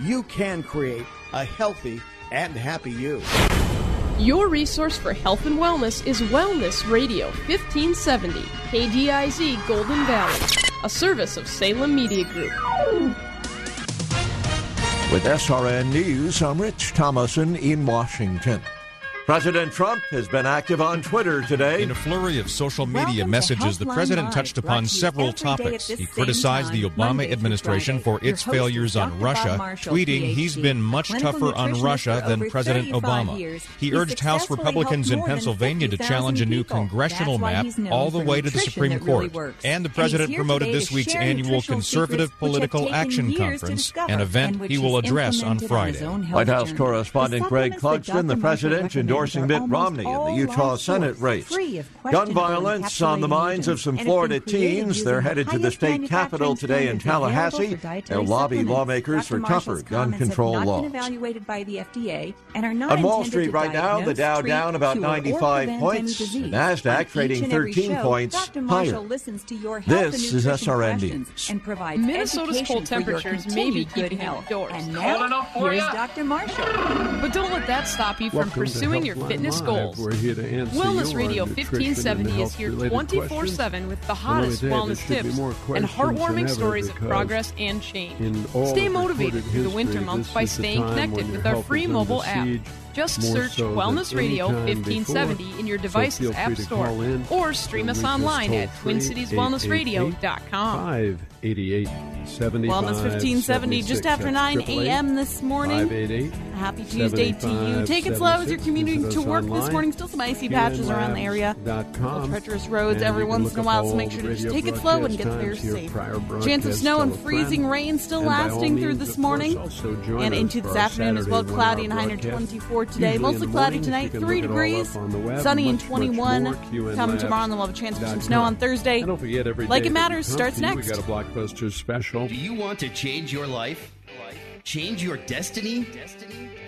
You can create a healthy and happy you. Your resource for health and wellness is Wellness Radio 1570, KDIZ Golden Valley, a service of Salem Media Group. With SRN News, I'm Rich Thomason in Washington. President Trump has been active on Twitter today. In a flurry of social media messages, the president touched upon several topics. He criticized the Obama administration for its failures on Russia, tweeting he's been much tougher on Russia than President Obama. He urged House Republicans in Pennsylvania to challenge a new congressional map all the way to the Supreme Court. And the president promoted this week's annual Conservative Political Action Conference, an event he will address on Friday. White House correspondent Greg Clugston, the president, endorsed endorsing Mitt Romney in the Utah Senate race. Gun violence on the minds of some Florida teens. They're headed to the state capitol today in Tallahassee. They'll lobby lawmakers for tougher gun control laws. On Wall Street right now, the Dow down about 95 points, the NASDAQ trading 13 points higher. This is SRN News. Minnesota's cold temperatures may be keeping you indoors. And now, here's Dr. Marshall. But don't let that stop you from Welcome pursuing your fitness goals. We're here to answer Wellness Radio 1570 is here 24 7 with the And let me hottest wellness tips and heartwarming stories of progress and change. Stay motivated through the winter months by staying connected with our free mobile app. Just search so Wellness Radio 1570 before. in your device's free app store in. or stream us online at TwinCitiesWellnessRadio.com. 588 75 Wellness 1570 just after 9 a.m. this morning. Happy Tuesday to you. Take it slow as you're commuting to work this morning. Still some icy patches around the area. Treacherous roads every once in a while, so make sure to just take it slow and get there safe. Chance of snow and freezing rain still lasting through this morning and into this afternoon as well. Cloudy and high near 24 today. Mostly cloudy tonight, 3 degrees. Sunny and 21. Come tomorrow, and then we'll have a chance for some snow on Thursday. Don't forget, every Like It Matters starts next. Blockbuster special. Do you want to change your life? Change your destiny?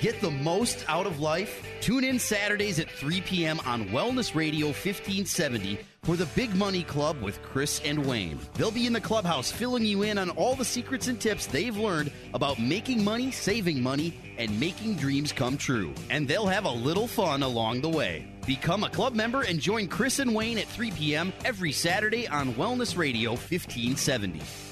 Get the most out of life? Tune in Saturdays at 3 p.m. on Wellness Radio 1570 for the Big Money Club with Chris and Wayne. They'll be in the clubhouse filling you in on all the secrets and tips they've learned about making money, saving money, and making dreams come true. And they'll have a little fun along the way. Become a club member and join Chris and Wayne at 3 p.m. every Saturday on Wellness Radio 1570.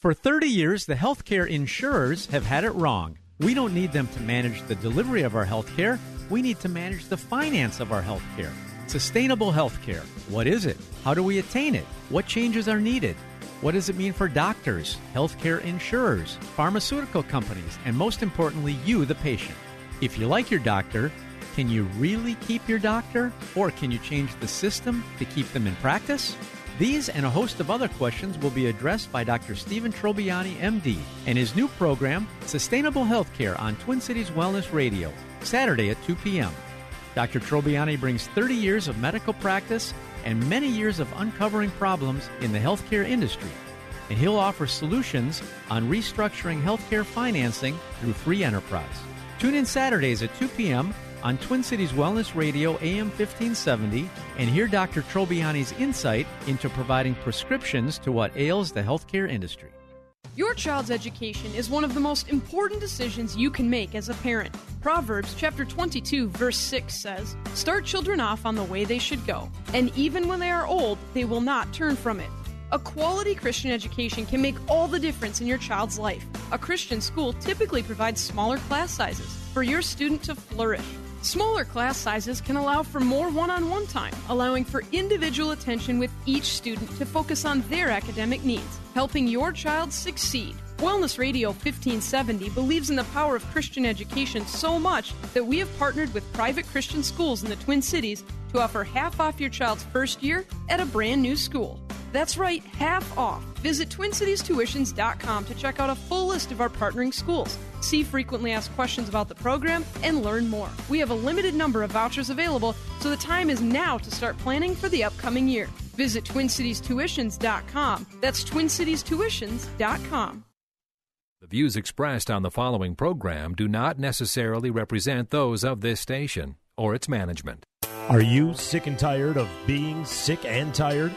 For 30 years, the healthcare insurers have had it wrong. We don't need them to manage the delivery of our healthcare. We need to manage the finance of our healthcare. Sustainable healthcare. What is it? How do we attain it? What changes are needed? What does it mean for doctors, healthcare insurers, pharmaceutical companies, and most importantly, you, the patient? If you like your doctor, can you really keep your doctor? Or can you change the system to keep them in practice? These and a host of other questions will be addressed by Dr. Stephen Trobiani, MD, and his new program, Sustainable Healthcare on Twin Cities Wellness Radio, Saturday at 2 p.m. Dr. Trobiani brings 30 years of medical practice and many years of uncovering problems in the healthcare industry, and he'll offer solutions on restructuring healthcare financing through free enterprise. Tune in Saturdays at 2 p.m. on Twin Cities Wellness Radio AM 1570 and hear Dr. Trobiani's insight into providing prescriptions to what ails the healthcare industry. Your child's education is one of the most important decisions you can make as a parent. Proverbs chapter 22 verse 6 says, "Start children off on the way they should go, and even when they are old, they will not turn from it." A quality Christian education can make all the difference in your child's life. A Christian school typically provides smaller class sizes for your student to flourish. Smaller class sizes can allow for more one on one time, allowing for individual attention with each student to focus on their academic needs, helping your child succeed. Wellness Radio 1570 believes in the power of Christian education so much that we have partnered with private Christian schools in the Twin Cities to offer half off your child's first year at a brand new school. That's right, half off. Visit TwinCitiesTuitions.com to check out a full list of our partnering schools. See frequently asked questions about the program and learn more. We have a limited number of vouchers available, so the time is now to start planning for the upcoming year. Visit TwinCitiesTuitions.com. That's TwinCitiesTuitions.com. The views expressed on the following program do not necessarily represent those of this station or its management. Are you sick and tired of being sick and tired?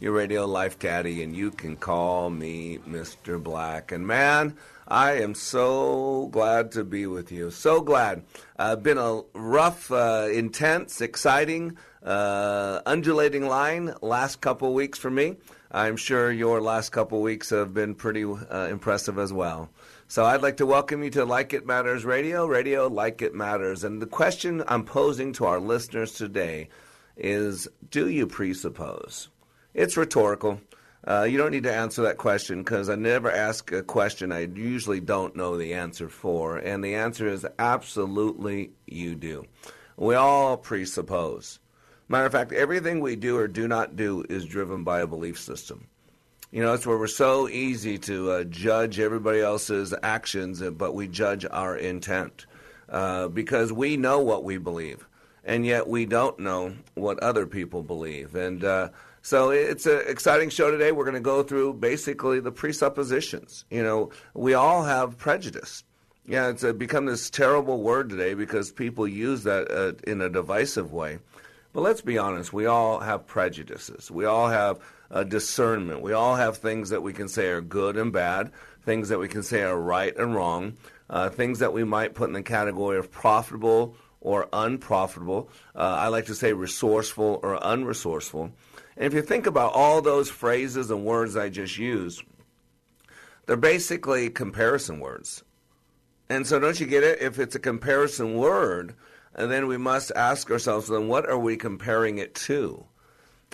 your radio life caddy, and you can call me Mr. Black. And man, I am so glad to be with you. So glad. Uh, been a rough, uh, intense, exciting, uh, undulating line last couple weeks for me. I'm sure your last couple weeks have been pretty uh, impressive as well. So I'd like to welcome you to Like It Matters Radio, Radio Like It Matters. And the question I'm posing to our listeners today is Do you presuppose? It's rhetorical. Uh, you don't need to answer that question because I never ask a question I usually don't know the answer for. And the answer is absolutely you do. We all presuppose. Matter of fact, everything we do or do not do is driven by a belief system. You know, it's where we're so easy to uh, judge everybody else's actions, but we judge our intent uh, because we know what we believe, and yet we don't know what other people believe. And uh, so it's an exciting show today. We're going to go through basically the presuppositions. You know, we all have prejudice. Yeah, it's become this terrible word today because people use that uh, in a divisive way. But let's be honest, we all have prejudices. We all have a discernment. We all have things that we can say are good and bad, things that we can say are right and wrong, uh, things that we might put in the category of profitable or unprofitable. Uh, I like to say resourceful or unresourceful. And if you think about all those phrases and words I just used, they're basically comparison words. And so, don't you get it? If it's a comparison word, then we must ask ourselves, then what are we comparing it to?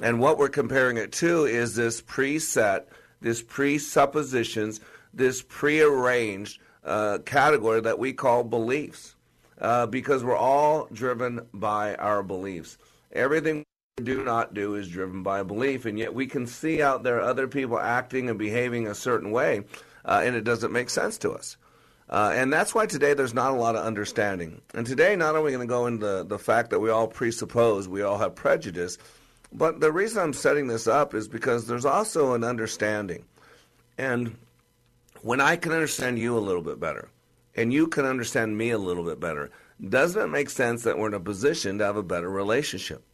And what we're comparing it to is this preset, this presuppositions, this prearranged uh, category that we call beliefs, uh, because we're all driven by our beliefs. Everything do not do is driven by belief, and yet we can see out there other people acting and behaving a certain way, uh, and it doesn't make sense to us. Uh, and that's why today there's not a lot of understanding. And today, not only going to go into the fact that we all presuppose, we all have prejudice, but the reason I'm setting this up is because there's also an understanding. And when I can understand you a little bit better, and you can understand me a little bit better, doesn't it make sense that we're in a position to have a better relationship?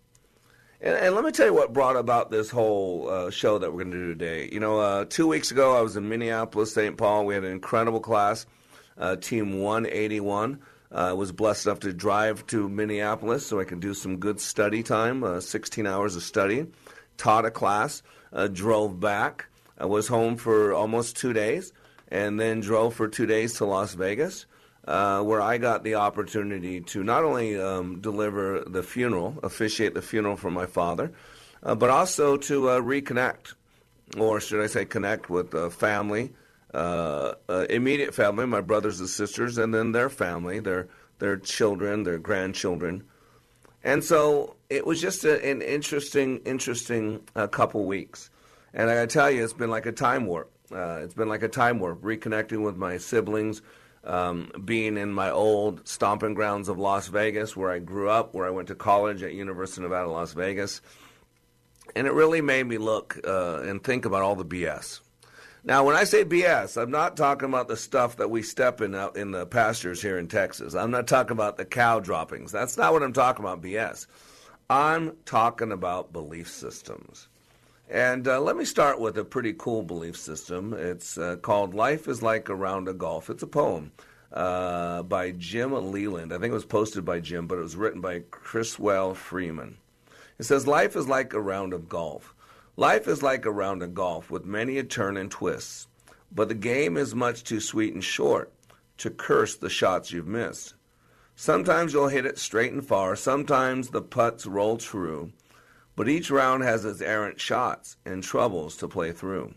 And, and, let me tell you what brought about this whole uh, show that we're going to do today. You know, uh, two weeks ago I was in Minneapolis, St. Paul. We had an incredible class, uh, Team 181. I uh, was blessed enough to drive to Minneapolis so I could do some good study time, uh, 16 hours of study. Taught a class, uh, drove back. I was home for almost two days, and then drove for two days to Las Vegas uh, where I got the opportunity to not only um, deliver the funeral, officiate the funeral for my father, uh, but also to uh, reconnect, or should I say, connect with the family, uh, uh, immediate family, my brothers and sisters, and then their family, their their children, their grandchildren, and so it was just a, an interesting, interesting uh, couple weeks. And I got to tell you, it's been like a time warp. it's been like a time warp, reconnecting with my siblings um, being in my old stomping grounds of Las Vegas, where I grew up, where I went to college at University of Nevada, Las Vegas. And it really made me look uh, and think about all the BS. Now, when I say BS, I'm not talking about the stuff that we step in out in the pastures here in Texas. I'm not talking about the cow droppings. That's not what I'm talking about, BS. I'm talking about belief systems. And uh, let me start with a pretty cool belief system. It's uh, called Life is Like a Round of Golf. It's a poem uh, by Jim Leland. I think it was posted by Jim, but it was written by Criswell Freeman. It says, Life is like a round of golf. Life is like a round of golf with many a turn and twists, but the game is much too sweet and short to curse the shots you've missed. Sometimes you'll hit it straight and far, sometimes the putts roll true, but each round has its errant shots and troubles to play through.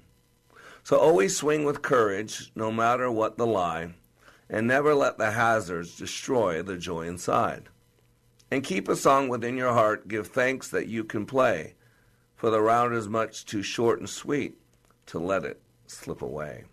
So always swing with courage, no matter what the lie, and never let the hazards destroy the joy inside. And keep a song within your heart, give thanks that you can play for the round is much too short and sweet to let it slip away.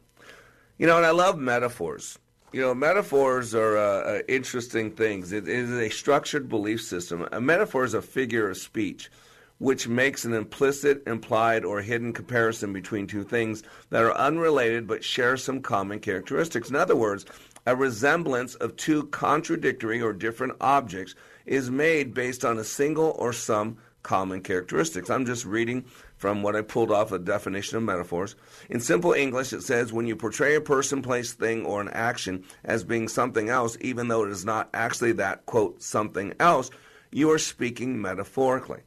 You know, and I love metaphors. You know, metaphors are uh, uh, interesting things. It is a structured belief system. A metaphor is a figure of speech which makes an implicit, implied, or hidden comparison between two things that are unrelated but share some common characteristics. In other words, a resemblance of two contradictory or different objects is made based on a single or some common characteristics. I'm just reading from what I pulled off a definition of metaphors. In simple English, it says when you portray a person, place, thing, or an action as being something else, even though it is not actually that, quote, something else, you are speaking metaphorically.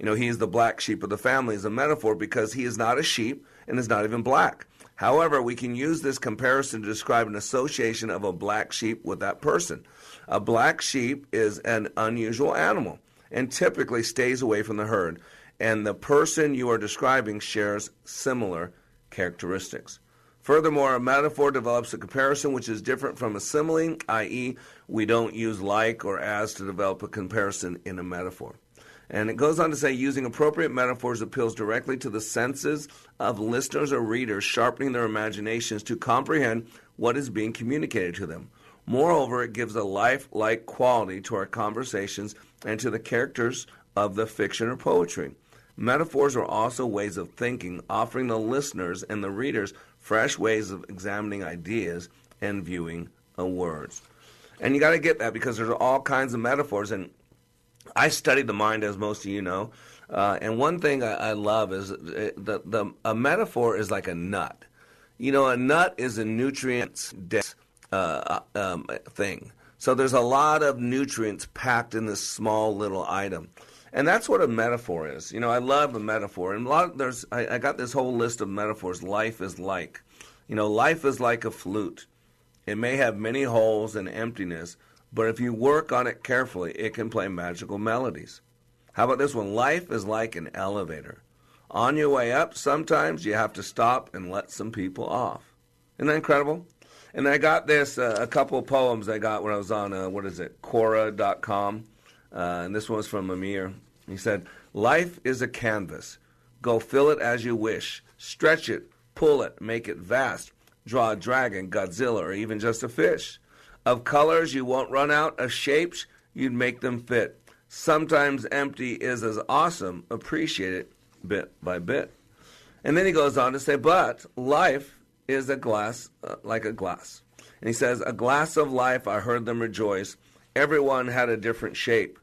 You know, he is the black sheep of the family is a metaphor because he is not a sheep and is not even black. However, we can use this comparison to describe an association of a black sheep with that person. A black sheep is an unusual animal and typically stays away from the herd. And the person you are describing shares similar characteristics. Furthermore, a metaphor develops a comparison which is different from a simile, i.e., we don't use like or as to develop a comparison in a metaphor. And it goes on to say using appropriate metaphors appeals directly to the senses of listeners or readers, sharpening their imaginations to comprehend what is being communicated to them. Moreover, it gives a life-like quality to our conversations and to the characters of the fiction or poetry. Metaphors are also ways of thinking, offering the listeners and the readers fresh ways of examining ideas and viewing words. And you got to get that because there's all kinds of metaphors. And I study the mind, as most of you know. Uh, and one thing I, I love is uh, the, the a metaphor is like a nut. You know, a nut is a nutrient dense uh, um, thing. So there's a lot of nutrients packed in this small little item. And that's what a metaphor is. You know, I love a metaphor. And a lot there's I, I got this whole list of metaphors. Life is like. You know, life is like a flute. It may have many holes and emptiness, but if you work on it carefully, it can play magical melodies. How about this one? Life is like an elevator. On your way up, sometimes you have to stop and let some people off. Isn't that incredible? And I got this, uh, a couple of poems I got when I was on, uh, what is it, Quora.com. Uh, and this one was from Amir. He said, Life is a canvas. Go fill it as you wish. Stretch it, pull it, make it vast. Draw a dragon, Godzilla, or even just a fish. Of colors, you won't run out. Of shapes, you'd make them fit. Sometimes empty is as awesome. Appreciate it bit by bit. And then he goes on to say, but life is a glass, uh, like a glass. And he says, A glass of life, I heard them rejoice. Everyone had a different shape.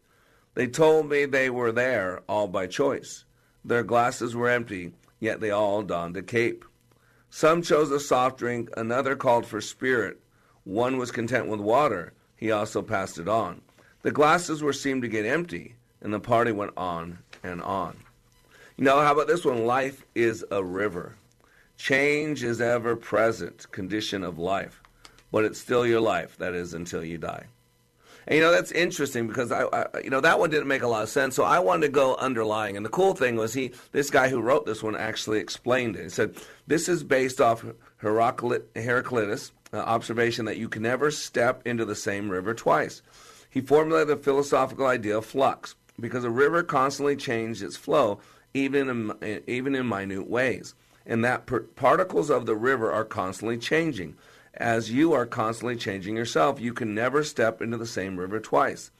They told me they were there all by choice. Their glasses were empty, yet they all donned a cape. Some chose a soft drink, another called for spirit. One was content with water, he also passed it on. The glasses were seemed to get empty, and the party went on and on. You know, how about this one? Life is a river. Change is ever present condition of life, but it's still your life. That is until you die. And you know that's interesting because I, I, you know that one didn't make a lot of sense. So I wanted to go underlying. And the cool thing was he, this guy who wrote this one, actually explained it. He said this is based off Heraclitus' uh, observation that you can never step into the same river twice. He formulated the philosophical idea of flux because a river constantly changes its flow, even in, even in minute ways and that per- particles of the river are constantly changing. As you are constantly changing yourself, you can never step into the same river twice.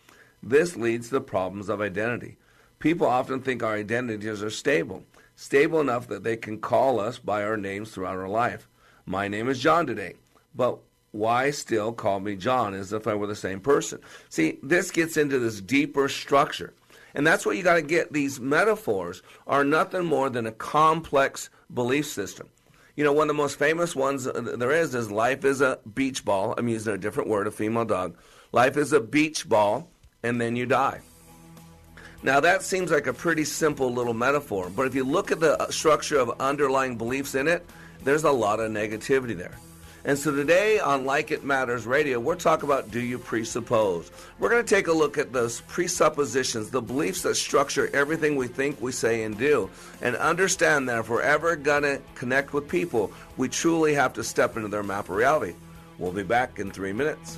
This leads to the problems of identity. People often think our identities are stable. stable enough that they can call us by our names throughout our life. My name is John today, but why still call me John as if I were the same person? See, this gets into this deeper structure. And that's what you got to get. These metaphors are nothing more than a complex belief system. You know, one of the most famous ones uh, there is is life is a beach ball. I'm using a different word, a female dog. Life is a beach ball, and then you die. Now, that seems like a pretty simple little metaphor, but if you look at the uh, structure of underlying beliefs in it, there's a lot of negativity there. And so today on Like It Matters Radio, we're talking about do you presuppose? We're going to take a look at those presuppositions, the beliefs that structure everything we think, we say, and do, and understand that if we're ever going to connect with people, we truly have to step into their map of reality. We'll be back in three minutes.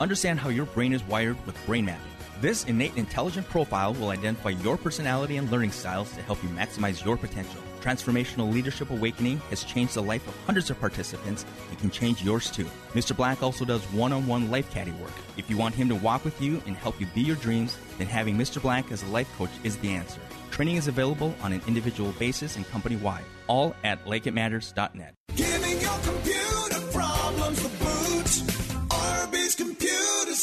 Understand how your brain is wired with brain mapping. This innate intelligent profile will identify your personality and learning styles to help you maximize your potential. Transformational Leadership Awakening has changed the life of hundreds of participants and can change yours too. Mr. Black also does one on one life caddy work. If you want him to walk with you and help you be your dreams, then having Mr. Black as a life coach is the answer. Training is available on an individual basis and company wide, all at likeitmatters.net. Giving your computer problems the boot.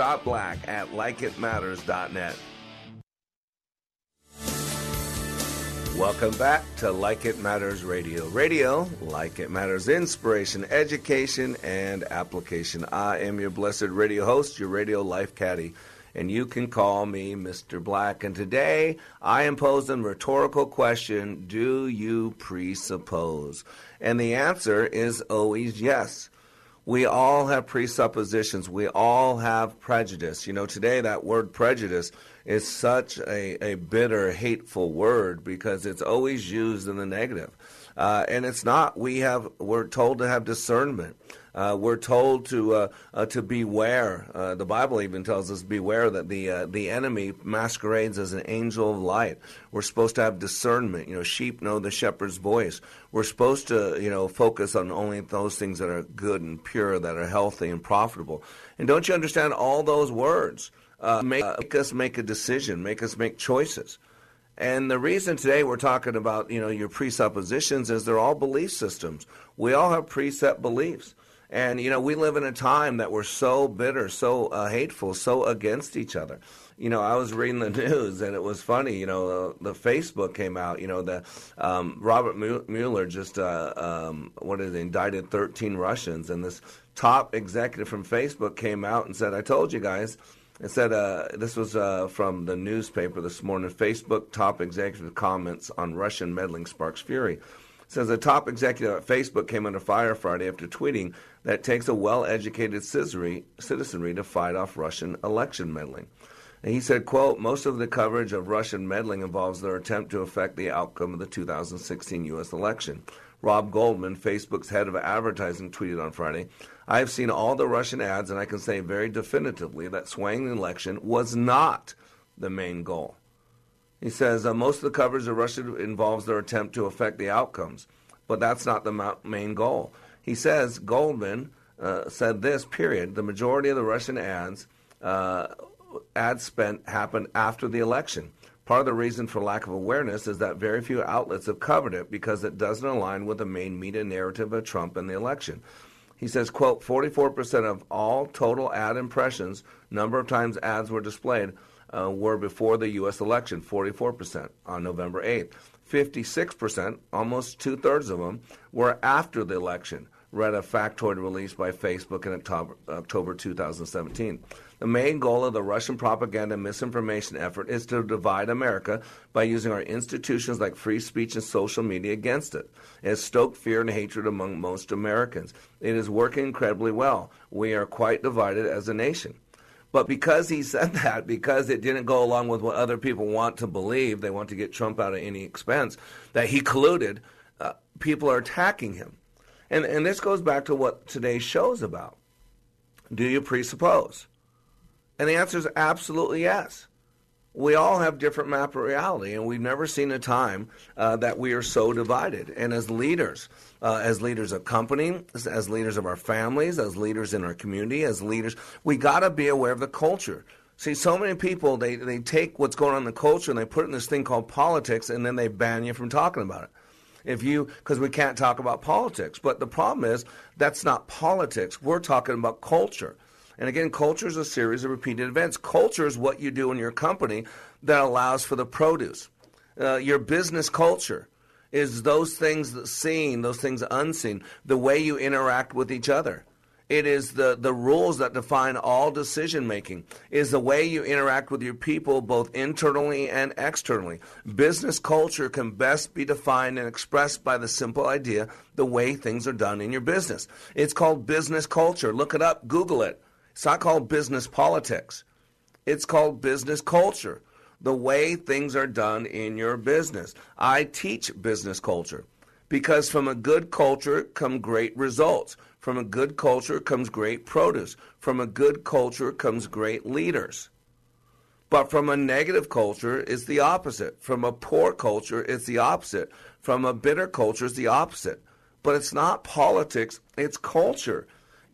mr.black at likeitmatters.net. Welcome back to Like It Matters Radio. Radio, like it matters, inspiration, education, and application. I am your blessed radio host, your radio life caddy, and you can call me Mr. Black. And today I am posing a rhetorical question Do you presuppose? And the answer is always yes. We all have presuppositions. We all have prejudice. You know, today that word prejudice is such a, a bitter, hateful word because it's always used in the negative. Uh, and it's not. We have we're told to have discernment. Uh, we're told to uh, uh to beware. Uh, the Bible even tells us beware that the uh, the enemy masquerades as an angel of light. We're supposed to have discernment. You know, sheep know the shepherd's voice. We're supposed to you know focus on only those things that are good and pure, that are healthy and profitable. And don't you understand all those words? Uh, make, uh, make us make a decision, make us make choices. And the reason today we're talking about, you know, your presuppositions is they're all belief systems. We all have preset beliefs. And, you know, we live in a time that we're so bitter, so uh, hateful, so against each other. You know, I was reading the news and it was funny. You know, uh, the Facebook came out. You know, the um, Robert Mueller just uh, um, what is it, indicted 13 Russians, and this top executive from Facebook came out and said, "I told you guys." It said uh, this was uh, from the newspaper this morning. Facebook top executive comments on Russian meddling sparks fury. It says a top executive at Facebook came under fire Friday after tweeting that it takes a well-educated citizenry to fight off Russian election meddling. And he said, quote, most of the coverage of Russian meddling involves their attempt to affect the outcome of the 2016 U.S. election. Rob Goldman, Facebook's head of advertising, tweeted on Friday, I have seen all the Russian ads, and I can say very definitively that swaying the election was not the main goal. He says uh, most of the coverage of Russia involves their attempt to affect the outcomes, but that's not the main goal. He says Goldman uh, said this. Period. The majority of the Russian ads uh, ad spent happened after the election. Part of the reason for lack of awareness is that very few outlets have covered it because it doesn't align with the main media narrative of Trump and the election. He says, quote, 44% of all total ad impressions, number of times ads were displayed, uh, were before the U.S. election, 44% on November 8th. 56%, almost two thirds of them, were after the election, read a factoid released by Facebook in October, October 2017. The main goal of the Russian propaganda and misinformation effort is to divide America by using our institutions like free speech and social media against it. It has stoked fear and hatred among most Americans. It is working incredibly well. We are quite divided as a nation. But because he said that, because it didn't go along with what other people want to believe, they want to get Trump out at any expense, that he colluded, uh, people are attacking him. And, and this goes back to what today's show is about. Do you presuppose? And the answer is absolutely yes. We all have different map of reality, and we've never seen a time uh, that we are so divided. And as leaders, uh, as leaders of company, as, as leaders of our families, as leaders in our community, as leaders, we got to be aware of the culture. See, so many people they they take what's going on in the culture and they put it in this thing called politics, and then they ban you from talking about it. If you, because we can't talk about politics, but the problem is that's not politics. We're talking about culture. And again, culture is a series of repeated events. Culture is what you do in your company that allows for the produce. Uh, your business culture is those things seen, those things unseen, the way you interact with each other. It is the, the rules that define all decision making, is the way you interact with your people both internally and externally. Business culture can best be defined and expressed by the simple idea the way things are done in your business. It's called business culture. Look it up, Google it. It's not called business politics. It's called business culture, the way things are done in your business. I teach business culture because from a good culture come great results. From a good culture comes great produce. From a good culture comes great leaders. But from a negative culture, it's the opposite. From a poor culture, it's the opposite. From a bitter culture, it's the opposite. But it's not politics, it's culture.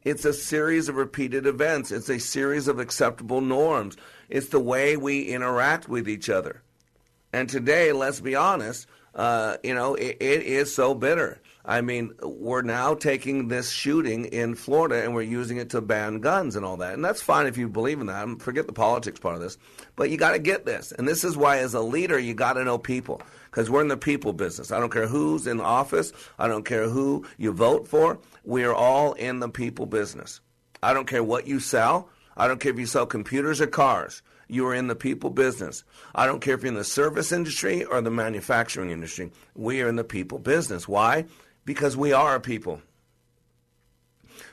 It's a series of repeated events. It's a series of acceptable norms. It's the way we interact with each other. And today, let's be honest, uh, you know, it, it is so bitter. I mean, we're now taking this shooting in Florida and we're using it to ban guns and all that. And that's fine if you believe in that. Forget the politics part of this. But you got to get this. And this is why, as a leader, you got to know people because we're in the people business. I don't care who's in office, I don't care who you vote for. We are all in the people business. I don't care what you sell. I don't care if you sell computers or cars. You are in the people business. I don't care if you're in the service industry or the manufacturing industry. We are in the people business. Why? Because we are a people.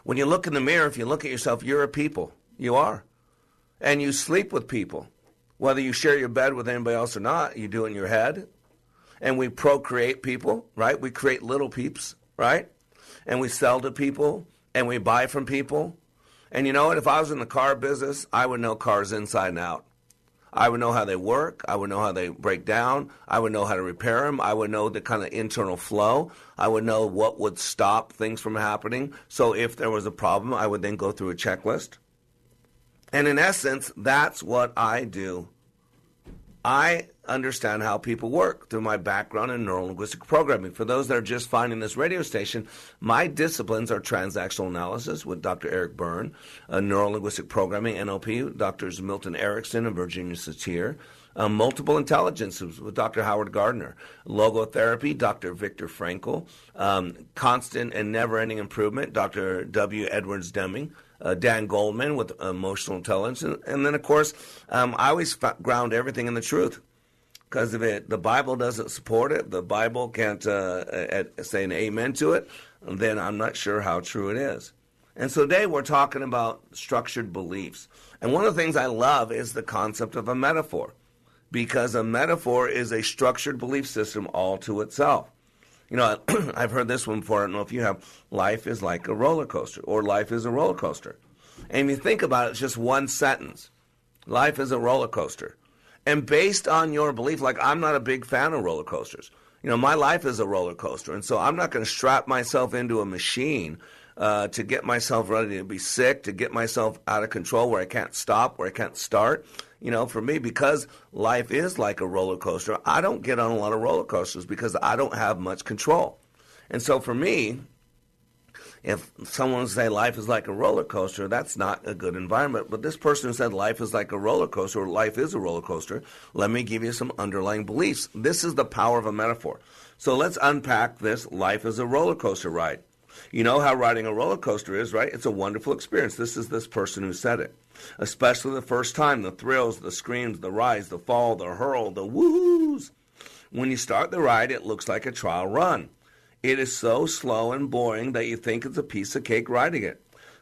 When you look in the mirror, if you look at yourself, you're a people. You are. And you sleep with people. Whether you share your bed with anybody else or not, you do it in your head. And we procreate people, right? We create little peeps, right? and we sell to people and we buy from people. And you know what? If I was in the car business, I would know cars inside and out. I would know how they work. I would know how they break down. I would know how to repair them. I would know the kind of internal flow. I would know what would stop things from happening. So if there was a problem, I would then go through a checklist. And in essence, that's what I do. I understand how people work through my background in neurolinguistic programming. For those that are just finding this radio station, my disciplines are transactional analysis with Dr. Eric Berne, uh, neurolinguistic programming, NLP, Drs. Milton Erickson and Virginia Satir, um, multiple intelligences with Dr. Howard Gardner, logotherapy, Dr. Viktor Frankl, um, constant and never ending improvement, Dr. W. Edwards Deming. Uh, Dan Goldman with emotional intelligence, and, and then of course, um, I always f- ground everything in the truth because if it the Bible doesn't support it, the Bible can't uh, say an amen to it, then I'm not sure how true it is. And so today we're talking about structured beliefs. And one of the things I love is the concept of a metaphor because a metaphor is a structured belief system all to itself. You know, I've heard this one before. I don't know if you have. Life is like a roller coaster, or life is a roller coaster. And if you think about it, it's just one sentence. Life is a roller coaster. And based on your belief, like I'm not a big fan of roller coasters. You know, my life is a roller coaster. And so I'm not going to strap myself into a machine uh, to get myself ready to be sick, to get myself out of control where I can't stop, where I can't start you know, for me, because life is like a roller coaster, I don't get on a lot of roller coasters because I don't have much control. And so for me, if someone say life is like a roller coaster, that's not a good environment. But this person who said life is like a roller coaster, or life is a roller coaster. Let me give you some underlying beliefs. This is the power of a metaphor. So let's unpack this. Life is a roller coaster ride. You know how riding a roller coaster is, right? It's a wonderful experience. This is this person who said it especially the first time the thrills, the screams, the rise, the fall, the hurl, the woohoos. When you start the ride, it looks like a trial run. It is so slow and boring that you think it's a piece of cake riding it.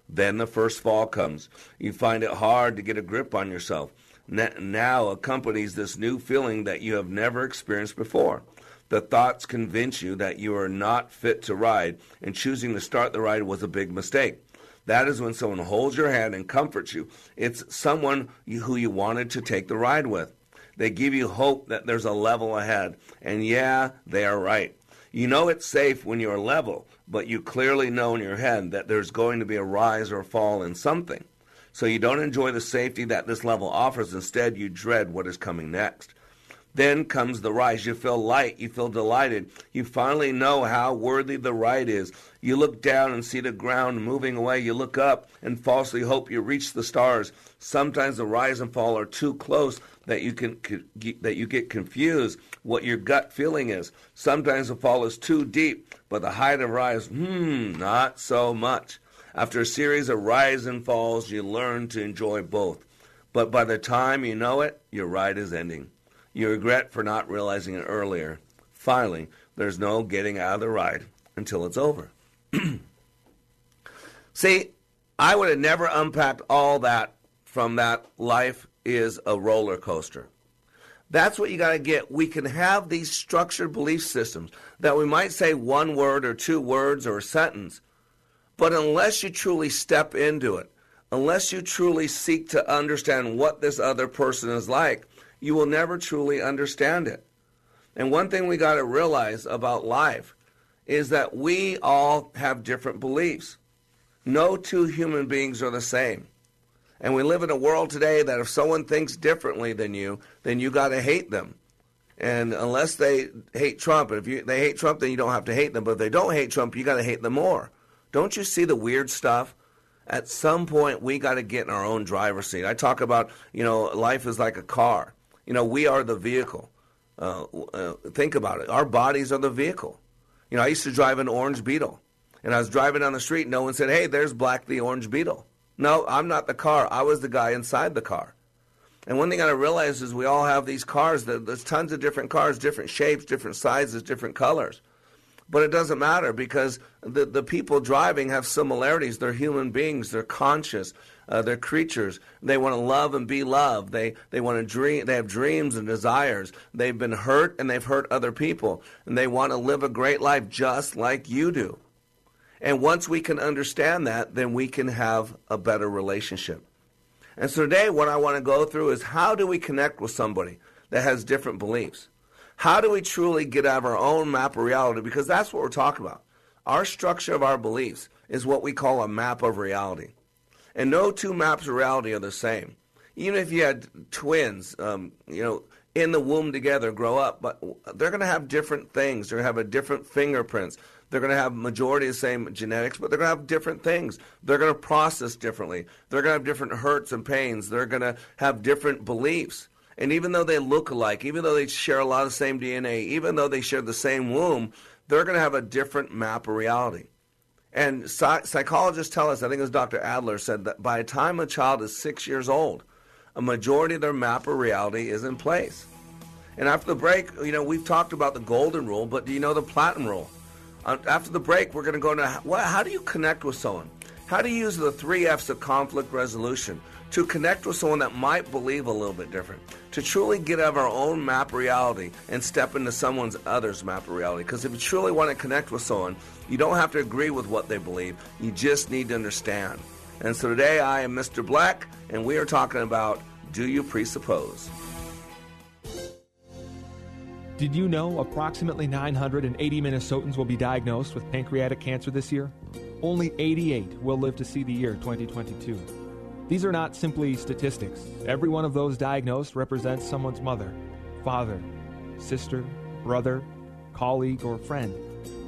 Then the first fall comes. You find it hard to get a grip on yourself. Now accompanies this new feeling that you have never experienced before. The thoughts convince you that you are not fit to ride, and choosing to start the ride was a big mistake. That is when someone holds your hand and comforts you. It's someone who you wanted to take the ride with. They give you hope that there's a level ahead. And yeah, they are right. You know it's safe when you're level, but you clearly know in your head that there's going to be a rise or fall in something. So you don't enjoy the safety that this level offers. Instead, you dread what is coming next. Then comes the rise. You feel light. You feel delighted. You finally know how worthy the ride is. You look down and see the ground moving away. You look up and falsely hope you reach the stars. Sometimes the rise and fall are too close that you can that you get confused what your gut feeling is. Sometimes the fall is too deep, but the height of rise, hmm, not so much. After a series of rise and falls, you learn to enjoy both. But by the time you know it, your ride is ending. You regret for not realizing it earlier. Finally, there's no getting out of the ride until it's over. See, I would have never unpacked all that from that life is a roller coaster. That's what you got to get. We can have these structured belief systems that we might say one word or two words or a sentence, but unless you truly step into it, unless you truly seek to understand what this other person is like, you will never truly understand it. And one thing we got to realize about life is that we all have different beliefs. No two human beings are the same. And we live in a world today that if someone thinks differently than you, then you got to hate them. And unless they hate Trump, and if you, they hate Trump, then you don't have to hate them. But if they don't hate Trump, you got to hate them more. Don't you see the weird stuff? At some point, we got to get in our own driver's seat. I talk about, you know, life is like a car. You know, we are the vehicle. Uh, uh, think about it. Our bodies are the vehicle. You know, I used to drive an orange Beetle, and I was driving down the street. And no one said, "Hey, there's Black the orange Beetle." No, I'm not the car. I was the guy inside the car. And one thing I realized is we all have these cars. There's tons of different cars, different shapes, different sizes, different colors. But it doesn't matter because the, the people driving have similarities. They're human beings. They're conscious. Uh, they're creatures. They want to love and be loved. They they want to dream. They have dreams and desires. They've been hurt and they've hurt other people, and they want to live a great life just like you do. And once we can understand that, then we can have a better relationship. And so today, what I want to go through is how do we connect with somebody that has different beliefs? How do we truly get out of our own map of reality? Because that's what we're talking about. Our structure of our beliefs is what we call a map of reality. And no two maps of reality are the same. Even if you had twins, um, you know, in the womb together, grow up, but they're going to have different things. They're going to have a different fingerprints. They're going to have majority of the same genetics, but they're going to have different things. They're going to process differently. They're going to have different hurts and pains. They're going to have different beliefs. And even though they look alike, even though they share a lot of the same DNA, even though they share the same womb, they're going to have a different map of reality. And psych- psychologists tell us, I think it was Dr. Adler said that by the time a child is six years old, a majority of their map of reality is in place. And after the break, you know, we've talked about the golden rule, but do you know the platinum rule? Uh, after the break, we're going to go into how, how do you connect with someone? How do you use the three F's of conflict resolution to connect with someone that might believe a little bit different? To truly get out of our own map reality and step into someone's other's map reality. Because if you truly want to connect with someone, you don't have to agree with what they believe. You just need to understand. And so today I am Mr. Black, and we are talking about Do You Presuppose? Did you know approximately 980 Minnesotans will be diagnosed with pancreatic cancer this year? Only 88 will live to see the year 2022. These are not simply statistics. Every one of those diagnosed represents someone's mother, father, sister, brother, colleague, or friend.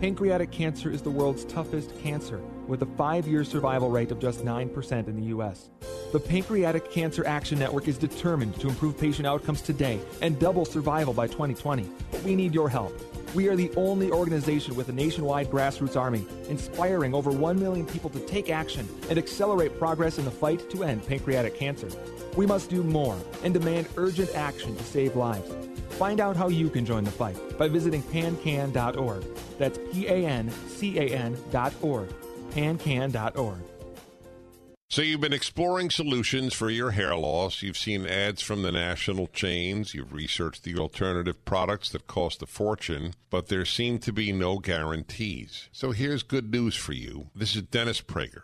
Pancreatic cancer is the world's toughest cancer, with a five year survival rate of just 9% in the U.S. The Pancreatic Cancer Action Network is determined to improve patient outcomes today and double survival by 2020. But we need your help. We are the only organization with a nationwide grassroots army, inspiring over 1 million people to take action and accelerate progress in the fight to end pancreatic cancer. We must do more and demand urgent action to save lives. Find out how you can join the fight by visiting pancan.org. That's P A N C A N.org. pancan.org. So you've been exploring solutions for your hair loss. You've seen ads from the national chains. You've researched the alternative products that cost a fortune, but there seem to be no guarantees. So here's good news for you. This is Dennis Prager.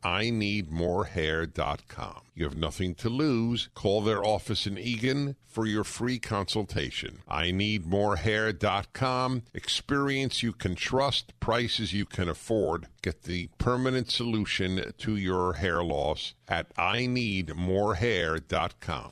IneedMoreHair.com. You have nothing to lose. Call their office in Eagan for your free consultation. IneedMoreHair.com. Experience you can trust, prices you can afford. Get the permanent solution to your hair loss at IneedMoreHair.com.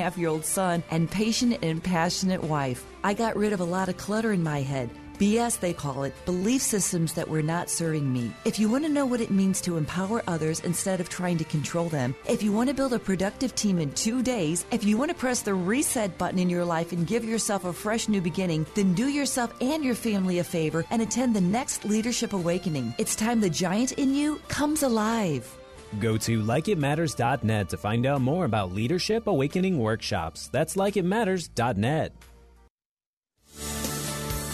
half year old son, and patient and passionate wife. I got rid of a lot of clutter in my head. BS, they call it, belief systems that were not serving me. If you want to know what it means to empower others instead of trying to control them, if you want to build a productive team in two days, if you want to press the reset button in your life and give yourself a fresh new beginning, then do yourself and your family a favor and attend the next Leadership Awakening. It's time the giant in you comes alive. Go to likeitmatters.net to find out more about Leadership Awakening workshops. That's likeitmatters.net.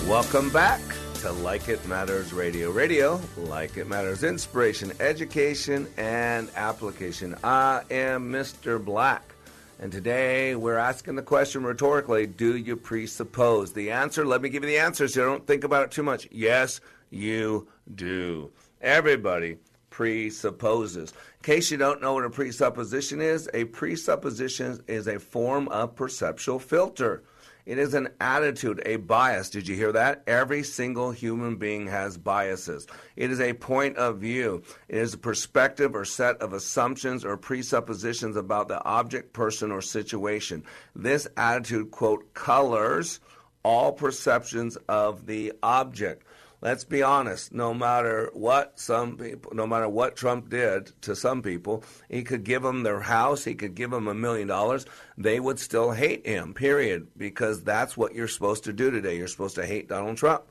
Welcome back to Like It Matters Radio. Radio, like it matters, inspiration, education, and application. I am Mr. Black. And today we're asking the question rhetorically Do you presuppose? The answer, let me give you the answer so you don't think about it too much. Yes, you do. Everybody presupposes. In case you don't know what a presupposition is, a presupposition is a form of perceptual filter. It is an attitude, a bias. Did you hear that? Every single human being has biases. It is a point of view. It is a perspective or set of assumptions or presuppositions about the object, person, or situation. This attitude, quote, colors all perceptions of the object. Let's be honest. No matter what some people, no matter what Trump did to some people, he could give them their house, he could give them a million dollars, they would still hate him. Period. Because that's what you're supposed to do today. You're supposed to hate Donald Trump.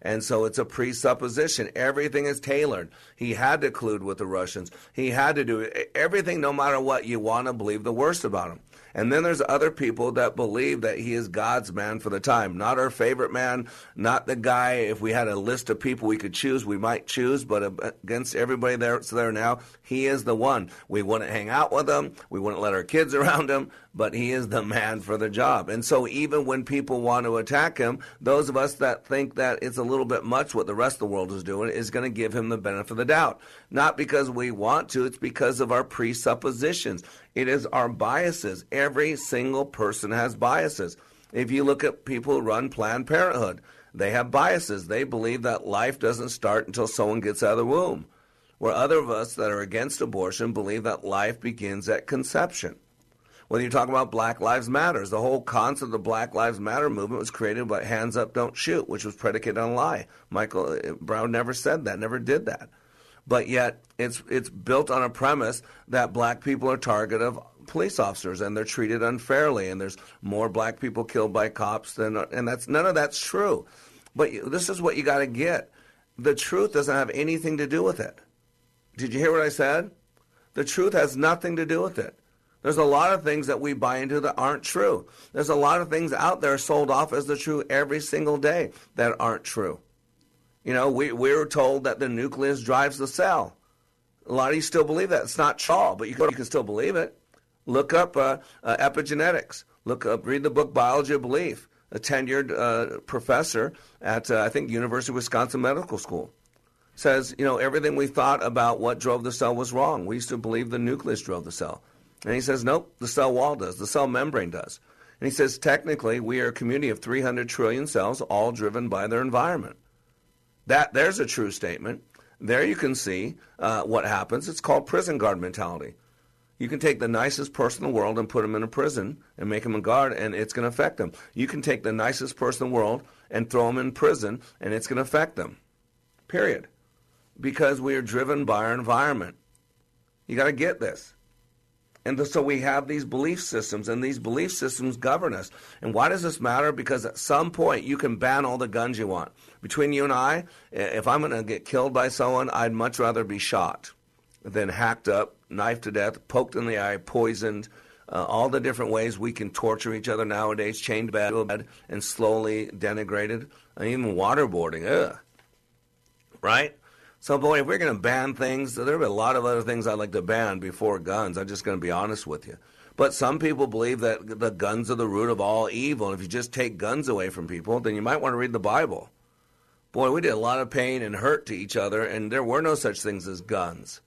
And so it's a presupposition. Everything is tailored. He had to collude with the Russians. He had to do everything, no matter what you want to believe the worst about him. And then there's other people that believe that he is God's man for the time. Not our favorite man, not the guy. If we had a list of people we could choose, we might choose, but against everybody that's there now, he is the one. We wouldn't hang out with him. We wouldn't let our kids around him but he is the man for the job. And so even when people want to attack him, those of us that think that it's a little bit much what the rest of the world is doing is going to give him the benefit of the doubt. Not because we want to, it's because of our presuppositions. It is our biases. Every single person has biases. If you look at people who run Planned Parenthood, they have biases. They believe that life doesn't start until someone gets out of the womb. Where other of us that are against abortion believe that life begins at conception whether you talk about Black Lives Matters, the whole concept of the Black Lives Matter movement was created by Hands Up, Don't Shoot, which was predicated on a lie. Michael uh, Brown never said that, never did that. But yet, it's it's built on a premise that black people are target of police officers and they're treated unfairly, and there's more black people killed by cops than, and that's none of that's true. But this is what you got to get: the truth doesn't have anything to do with it. Did you hear what I said? The truth has nothing to do with it. There's a lot of things that we buy into that aren't true. There's a lot of things out there sold off as the true every single day that aren't true. You know, we, we were told that the nucleus drives the cell. A lot of you still believe that. It's not true, but you can, you can still believe it. Look up uh, uh, epigenetics. Look up, read the book Biology of Belief. A tenured uh, professor at, uh, I think, University of Wisconsin Medical School says, you know, everything we thought about what drove the cell was wrong. We used to believe the nucleus drove the cell. And he says, nope, the cell wall does, the cell membrane does. And he says, technically, we are a community of 300 trillion cells, all driven by their environment. That There's a true statement. There you can see uh, what happens. It's called prison guard mentality. You can take the nicest person in the world and put them in a prison and make them a guard, and it's going to affect them. You can take the nicest person in the world and throw them in prison, and it's going to affect them. Period. Because we are driven by our environment. You got to get this. And so we have these belief systems, and these belief systems govern us. And why does this matter? Because at some point you can ban all the guns you want. Between you and I, if I'm going to get killed by someone, I'd much rather be shot than hacked up, knifed to death, poked in the eye, poisoned. Uh, all the different ways we can torture each other nowadays, chained to bed and slowly denigrated, and even waterboarding. Ugh. Right? So, boy, if we're going to ban things, there are a lot of other things I'd like to ban before guns. I'm just going to be honest with you. But some people believe that the guns are the root of all evil. And if you just take guns away from people, then you might want to read the Bible. Boy, we did a lot of pain and hurt to each other, and there were no such things as guns.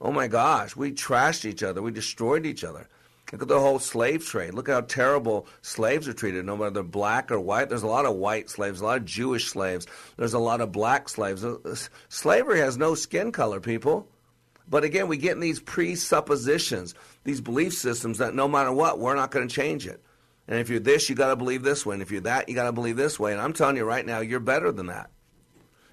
Oh my gosh, we trashed each other, we destroyed each other. Look at the whole slave trade. Look at how terrible slaves are treated, no matter they're black or white. There's a lot of white slaves, a lot of Jewish slaves. There's a lot of black slaves. Uh, slavery has no skin color, people. But again, we get in these presuppositions, these belief systems that no matter what, we're not going to change it. And if you're this, you got to believe this way. And if you're that, you got to believe this way. And I'm telling you right now, you're better than that.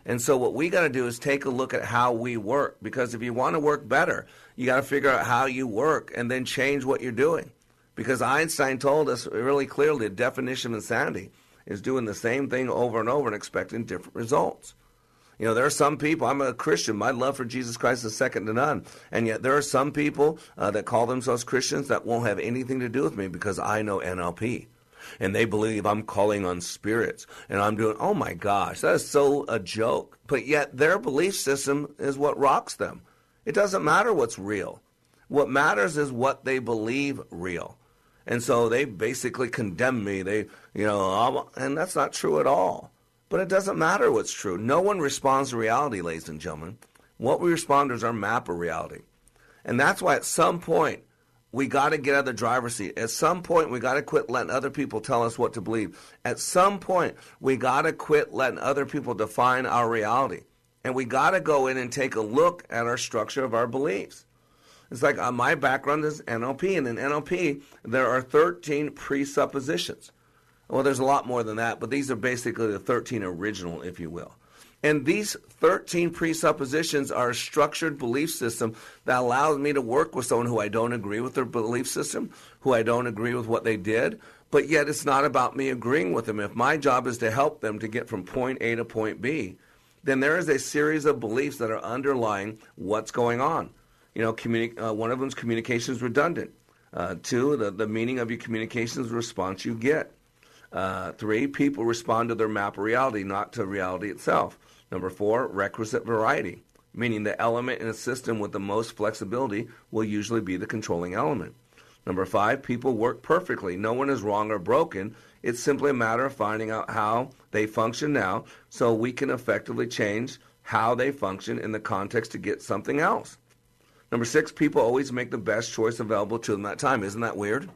And so what we got to do is take a look at how we work because if you want to work better, you got to figure out how you work and then change what you're doing. Because Einstein told us really clearly the definition of insanity is doing the same thing over and over and expecting different results. You know, there are some people, I'm a Christian, my love for Jesus Christ is second to none. And yet there are some people uh, that call themselves Christians that won't have anything to do with me because I know NLP and they believe I'm calling on spirits and I'm doing, oh my gosh, that is so a joke. But yet their belief system is what rocks them. It doesn't matter what's real. What matters is what they believe real. And so they basically condemn me. They, you know, and that's not true at all. But it doesn't matter what's true. No one responds to reality, ladies and gentlemen. What we respond to is our map of reality. And that's why at some point we got to get out of the driver's seat. At some point, we got to quit letting other people tell us what to believe. At some point, we got to quit letting other people define our reality. And we got to go in and take a look at our structure of our beliefs. It's like uh, my background is NLP, and in NLP, there are 13 presuppositions. Well, there's a lot more than that, but these are basically the 13 original, if you will. And these 13 presuppositions are a structured belief system that allows me to work with someone who I don't agree with their belief system, who I don't agree with what they did, but yet it's not about me agreeing with them. If my job is to help them to get from point A to point B, then there is a series of beliefs that are underlying what's going on. You know, communi- uh, one of them is communication is redundant. Uh, two, the, the meaning of your communication is the response you get. Uh, three, people respond to their map of reality, not to reality itself. Number four, requisite variety, meaning the element in a system with the most flexibility will usually be the controlling element. Number five, people work perfectly. No one is wrong or broken. It's simply a matter of finding out how they function now so we can effectively change how they function in the context to get something else. Number six, people always make the best choice available to them at that time. Isn't that weird?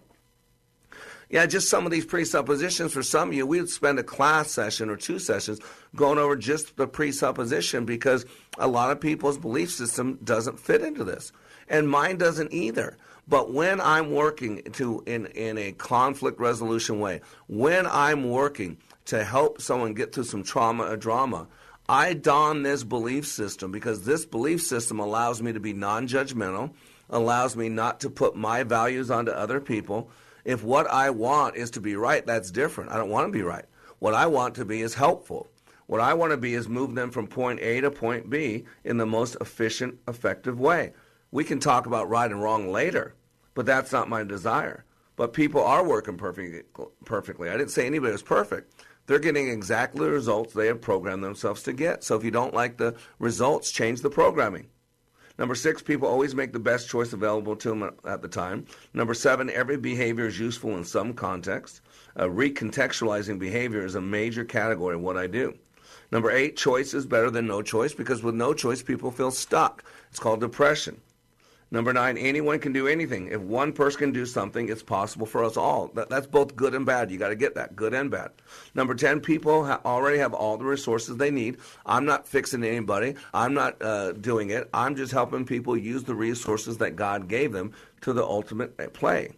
Yeah, just some of these presuppositions for some of you, we would spend a class session or two sessions going over just the presupposition because a lot of people's belief system doesn't fit into this. And mine doesn't either. But when I'm working to in, in a conflict resolution way, when I'm working to help someone get through some trauma or drama, I don this belief system because this belief system allows me to be non judgmental, allows me not to put my values onto other people, if what I want is to be right, that's different. I don't want to be right. What I want to be is helpful. What I want to be is move them from point A to point B in the most efficient, effective way. We can talk about right and wrong later, but that's not my desire. But people are working perfectly. perfectly. I didn't say anybody was perfect. They're getting exactly the results they have programmed themselves to get. So if you don't like the results, change the programming. Number six, people always make the best choice available to them at the time. Number seven, every behavior is useful in some context. Uh, recontextualizing behavior is a major category of what I do. Number eight, choice is better than no choice because with no choice, people feel stuck. It's called depression. Number nine, anyone can do anything. If one person can do something, it's possible for us all. That, that's both good and bad. You got to get that, good and bad. Number 10, people ha- already have all the resources they need. I'm not fixing anybody. I'm not uh, doing it. I'm just helping people use the resources that God gave them to the ultimate play.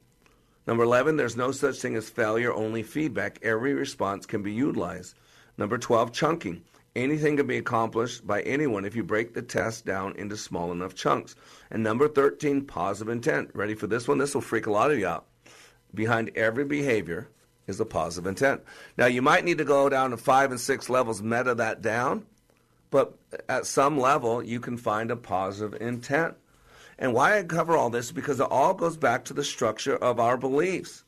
Number 11, there's no such thing as failure, only feedback. Every response can be utilized. Number 12, chunking. Anything can be accomplished by anyone if you break the test down into small enough chunks. And number 13, positive intent. Ready for this one? This will freak a lot of you out. Behind every behavior is a positive intent. Now, you might need to go down to five and six levels, meta that down, but at some level, you can find a positive intent. And why I cover all this is because it all goes back to the structure of our beliefs.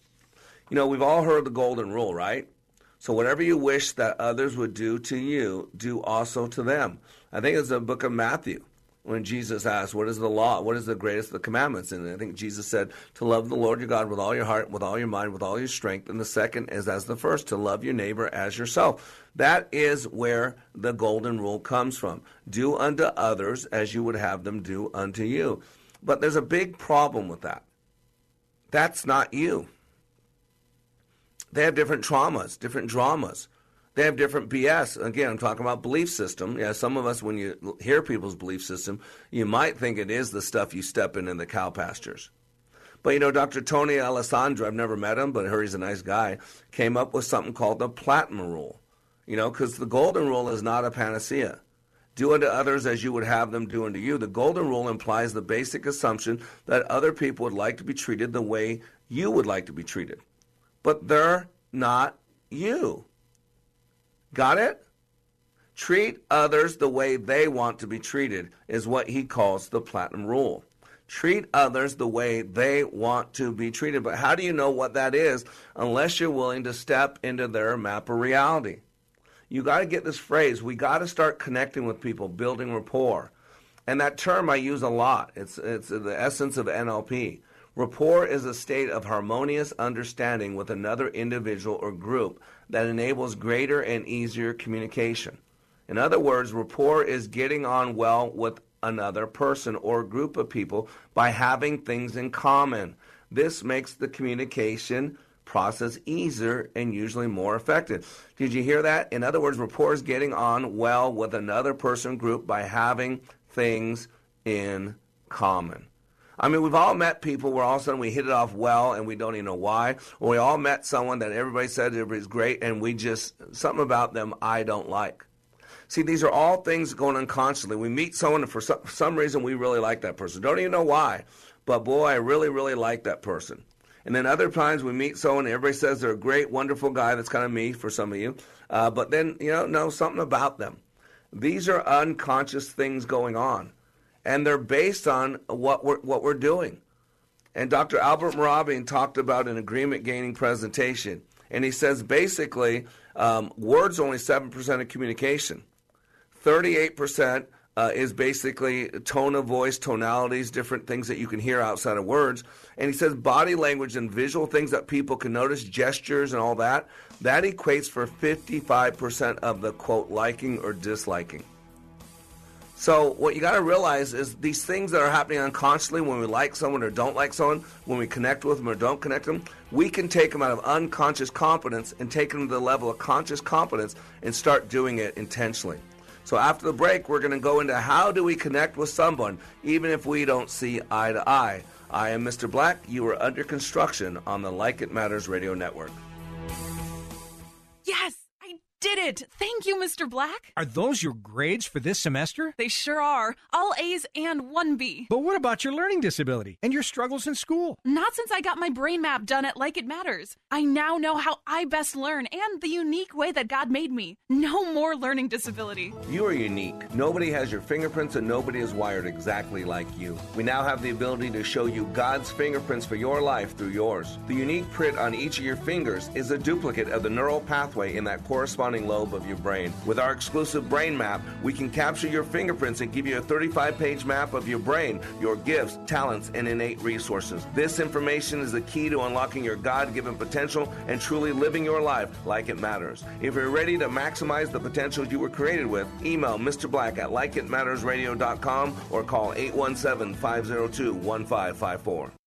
You know, we've all heard the golden rule, right? So whatever you wish that others would do to you, do also to them. I think it's the book of Matthew when Jesus asked, What is the law? What is the greatest of the commandments? And I think Jesus said, To love the Lord your God with all your heart, with all your mind, with all your strength. And the second is as the first, to love your neighbor as yourself. That is where the golden rule comes from. Do unto others as you would have them do unto you. But there's a big problem with that. That's not you. They have different traumas, different dramas. They have different BS. Again, I'm talking about belief system. Yeah, some of us, when you hear people's belief system, you might think it is the stuff you step in in the cow pastures. But you know, Dr. Tony Alessandra, I've never met him, but I heard he's a nice guy, came up with something called the Platinum Rule. You know, because the Golden Rule is not a panacea. Do unto others as you would have them do unto you. The Golden Rule implies the basic assumption that other people would like to be treated the way you would like to be treated but they're not you. Got it? Treat others the way they want to be treated is what he calls the platinum rule. Treat others the way they want to be treated. But how do you know what that is unless you're willing to step into their map of reality? You got to get this phrase. We got to start connecting with people, building rapport. And that term I use a lot. It's, it's the essence of NLP. Rapport is a state of harmonious understanding with another individual or group that enables greater and easier communication. In other words, rapport is getting on well with another person or group of people by having things in common. This makes the communication process easier and usually more effective. Did you hear that? In other words, rapport is getting on well with another person group by having things in common. I mean, we've all met people where all of a sudden we hit it off well and we don't even know why. Or we all met someone that everybody said everybody's great and we just, something about them I don't like. See, these are all things going unconsciously. We meet someone, and for some, for some reason, we really like that person. Don't even know why, but boy, I really, really like that person. And then other times we meet someone, and everybody says they're a great, wonderful guy. That's kind of me for some of you. Uh, but then, you know, know something about them. These are unconscious things going on, and they're based on what we're, what we're doing. And Dr. Albert Mehrabian talked about an agreement gaining presentation. And he says basically, um, words only 7% of communication. 38% uh, is basically tone of voice, tonalities, different things that you can hear outside of words. And he says body language and visual things that people can notice, gestures and all that, that equates for 55% of the quote liking or disliking. So what you got to realize is these things that are happening unconsciously when we like someone or don't like someone, when we connect with them or don't connect them, we can take them out of unconscious competence and take them to the level of conscious competence and start doing it intentionally. So after the break, we're going to go into how do we connect with someone even if we don't see eye to eye. I am Mr. Black. You are under construction on the Like It Matters radio network. Yes! Did it! Thank you, Mr. Black. Are those your grades for this semester? They sure are. All A's and one B. But what about your learning disability and your struggles in school? Not since I got my brain map done at Like It Matters. I now know how I best learn and the unique way that God made me. No more learning disability. You are unique. Nobody has your fingerprints and nobody is wired exactly like you. We now have the ability to show you God's fingerprints for your life through yours. The unique print on each of your fingers is a duplicate of the neural pathway in that corresponding lobe of your brain. With our exclusive brain map, we can capture your fingerprints and give you a 35 page map of your brain, your gifts, talents, and innate resources. This information is the key to unlocking your God given potential and truly living your life like it matters. If you're ready to maximize the potential you were created with, email Mr. Black at likeitmattersradio.com or call 817 502 1554.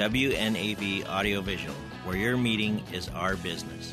WNAV Audiovisual, where your meeting is our business.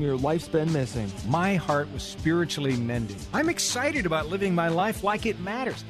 your life's been missing. My heart was spiritually mended. I'm excited about living my life like it matters.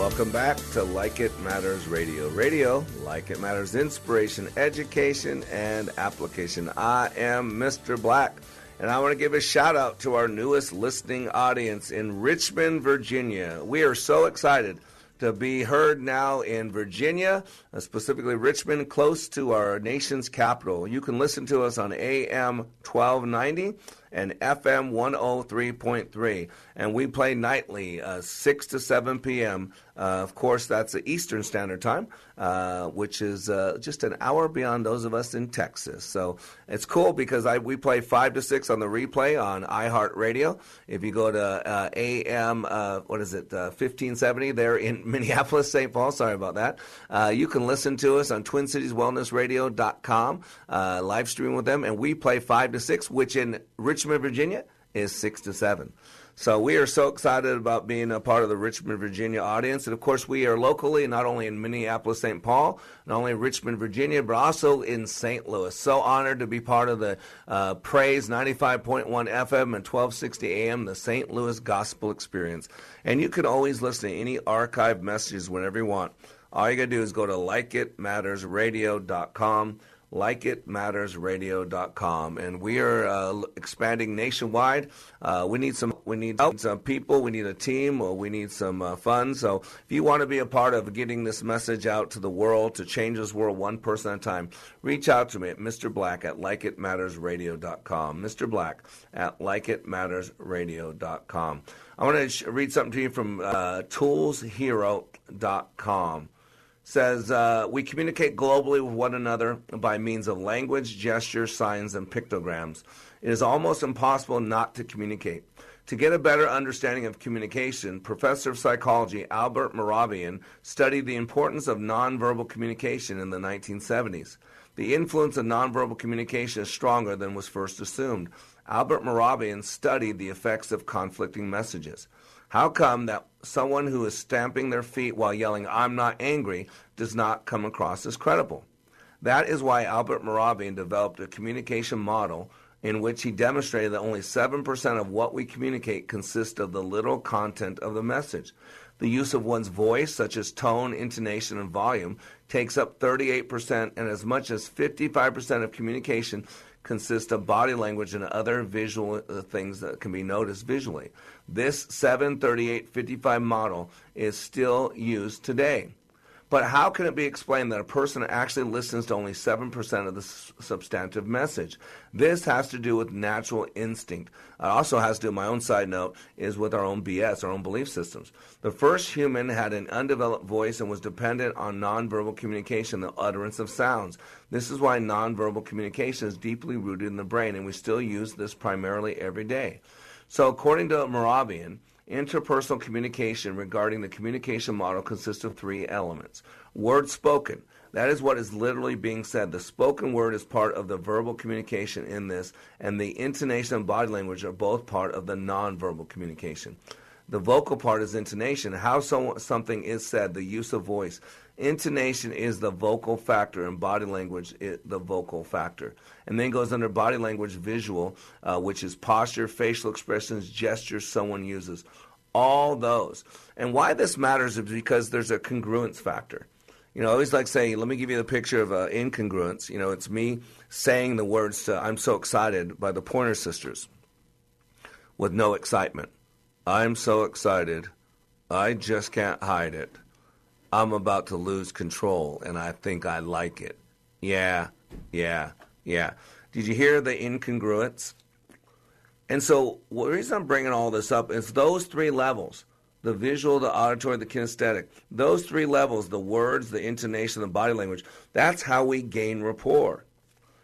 Welcome back to Like It Matters Radio. Radio, like it matters, inspiration, education, and application. I am Mr. Black, and I want to give a shout out to our newest listening audience in Richmond, Virginia. We are so excited to be heard now in Virginia, uh, specifically Richmond, close to our nation's capital. You can listen to us on AM 1290 and FM 103.3. And we play nightly, uh, 6 to 7 p.m. Uh, of course, that's Eastern Standard Time, uh, which is uh, just an hour beyond those of us in Texas. So it's cool because I, we play 5 to 6 on the replay on iHeartRadio. If you go to uh, AM, uh, what is it, 1570 there in Minneapolis, St. Paul, sorry about that, you can listen to us on TwinCitiesWellnessRadio.com, live stream with them, and we play 5 to 6, which in Richmond, Virginia is 6 to 7. So we are so excited about being a part of the Richmond, Virginia audience. And of course, we are locally, not only in Minneapolis, St. Paul, not only in Richmond, Virginia, but also in St. Louis. So honored to be part of the uh, Praise 95.1 FM and 1260 AM, the St. Louis Gospel Experience. And you can always listen to any archive messages whenever you want. All you got to do is go to likeitmattersradio.com likeitmattersradio.com and we are uh, expanding nationwide. Uh, we need some we need some people we need a team or we need some uh, funds. So if you want to be a part of getting this message out to the world to change this world one person at a time reach out to me at mr black at likeitmattersradio.com mr black at likeitmattersradio.com i want to sh- read something to you from uh, toolshero.com says uh, we communicate globally with one another by means of language, gestures, signs, and pictograms. It is almost impossible not to communicate. To get a better understanding of communication, professor of psychology Albert Mehrabian studied the importance of nonverbal communication in the 1970s. The influence of nonverbal communication is stronger than was first assumed. Albert Mehrabian studied the effects of conflicting messages. How come that someone who is stamping their feet while yelling, I'm not angry, does not come across as credible? That is why Albert Mehrabian developed a communication model in which he demonstrated that only 7% of what we communicate consists of the literal content of the message. The use of one's voice, such as tone, intonation, and volume, takes up 38%, and as much as 55% of communication consists of body language and other visual uh, things that can be noticed visually. This 73855 model is still used today. But how can it be explained that a person actually listens to only 7% of the s- substantive message? This has to do with natural instinct. It also has to do, my own side note, is with our own BS, our own belief systems. The first human had an undeveloped voice and was dependent on nonverbal communication, the utterance of sounds. This is why nonverbal communication is deeply rooted in the brain, and we still use this primarily every day. So, according to Mehrabian, interpersonal communication regarding the communication model consists of three elements. Word spoken. That is what is literally being said. The spoken word is part of the verbal communication in this, and the intonation and body language are both part of the nonverbal communication. The vocal part is intonation, how so, something is said, the use of voice. Intonation is the vocal factor, and body language is the vocal factor. And then goes under body language visual, uh, which is posture, facial expressions, gestures someone uses. All those. And why this matters is because there's a congruence factor. You know, I always like saying, let me give you the picture of uh, incongruence. You know, it's me saying the words to I'm so excited by the Pointer Sisters with no excitement. I'm so excited. I just can't hide it. I'm about to lose control and I think I like it. Yeah, yeah, yeah. Did you hear the incongruence? And so, the reason I'm bringing all this up is those three levels the visual, the auditory, the kinesthetic those three levels, the words, the intonation, the body language that's how we gain rapport.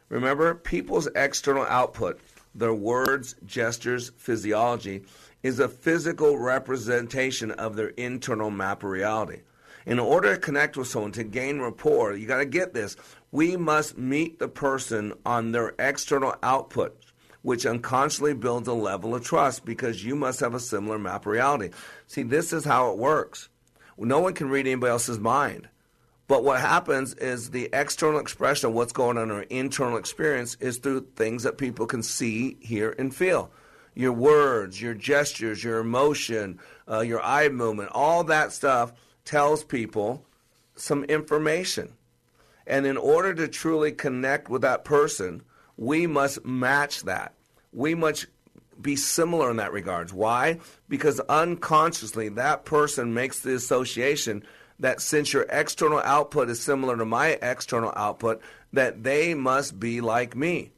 Remember, people's external output, their words, gestures, physiology, is a physical representation of their internal map of reality. In order to connect with someone, to gain rapport, you got to get this. We must meet the person on their external output, which unconsciously builds a level of trust because you must have a similar map reality. See, this is how it works. No one can read anybody else's mind. But what happens is the external expression of what's going on in our internal experience is through things that people can see, hear, and feel. Your words, your gestures, your emotion, uh, your eye movement, all that stuff tells people some information. And in order to truly connect with that person, we must match that. We must be similar in that regards. Why? Because unconsciously that person makes the association that since your external output is similar to my external output, that they must be like me.